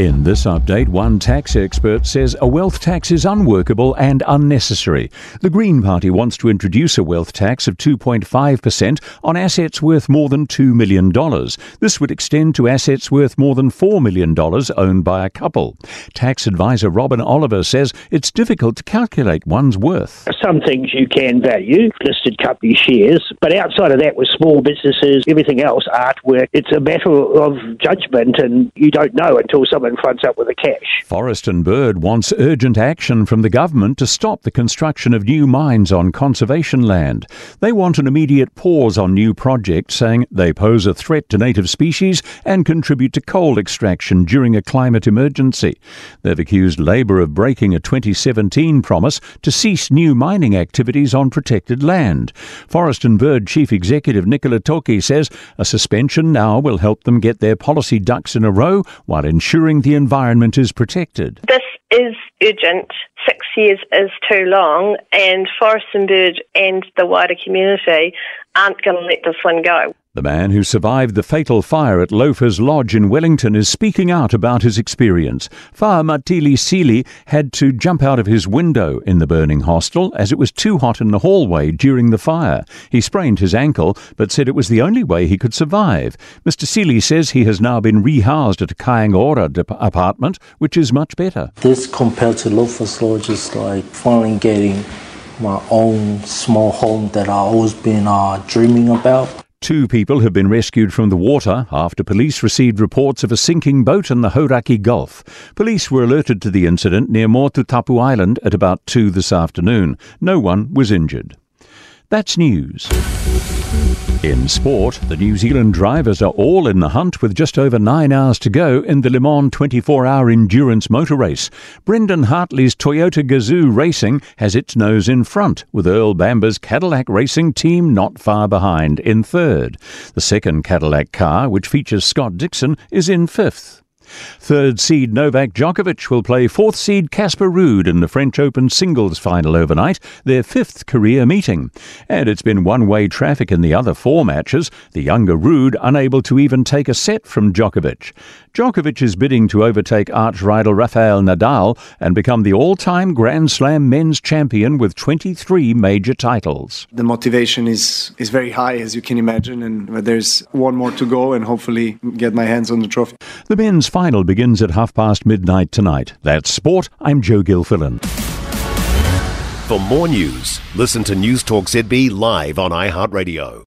In this update, one tax expert says a wealth tax is unworkable and unnecessary. The Green Party wants to introduce a wealth tax of 2.5% on assets worth more than $2 million. This would extend to assets worth more than $4 million owned by a couple. Tax advisor Robin Oliver says it's difficult to calculate one's worth. Some things you can value, listed company shares, but outside of that, with small businesses, everything else, artwork, it's a matter of judgment, and you don't know until someone fronts up with the cash. Forest and Bird wants urgent action from the government to stop the construction of new mines on conservation land. They want an immediate pause on new projects, saying they pose a threat to native species and contribute to coal extraction during a climate emergency. They've accused Labour of breaking a 2017 promise to cease new mining activities on protected land. Forest and Bird Chief Executive Nicola Toki says a suspension now will help them get their policy ducks in a row while ensuring the environment is protected. This is urgent. Six years is too long, and Forest and Bird and the wider community aren't going to let this one go. The man who survived the fatal fire at Loafers Lodge in Wellington is speaking out about his experience. Fa Matili Sili had to jump out of his window in the burning hostel as it was too hot in the hallway during the fire. He sprained his ankle but said it was the only way he could survive. Mr. Sili says he has now been rehoused at a Kāinga Ora apartment, which is much better. This compared to Loafers Lodge is like finally getting my own small home that I've always been uh, dreaming about. Two people have been rescued from the water after police received reports of a sinking boat in the Hauraki Gulf. Police were alerted to the incident near Motutapu Island at about 2 this afternoon. No one was injured. That's news. In sport, the New Zealand drivers are all in the hunt with just over nine hours to go in the Le Mans 24 hour endurance motor race. Brendan Hartley's Toyota Gazoo Racing has its nose in front, with Earl Bamber's Cadillac Racing team not far behind in third. The second Cadillac car, which features Scott Dixon, is in fifth. Third seed Novak Djokovic will play fourth seed Casper Ruud in the French Open singles final overnight, their fifth career meeting. And it's been one way traffic in the other four matches, the younger Ruud unable to even take a set from Djokovic. Djokovic is bidding to overtake arch rival Rafael Nadal and become the all time Grand Slam men's champion with 23 major titles. The motivation is, is very high, as you can imagine, and there's one more to go and hopefully get my hands on the trophy. The men's final begins at half past midnight tonight. That's sport. I'm Joe Gilfillan. For more news, listen to News Talk ZB live on iHeartRadio.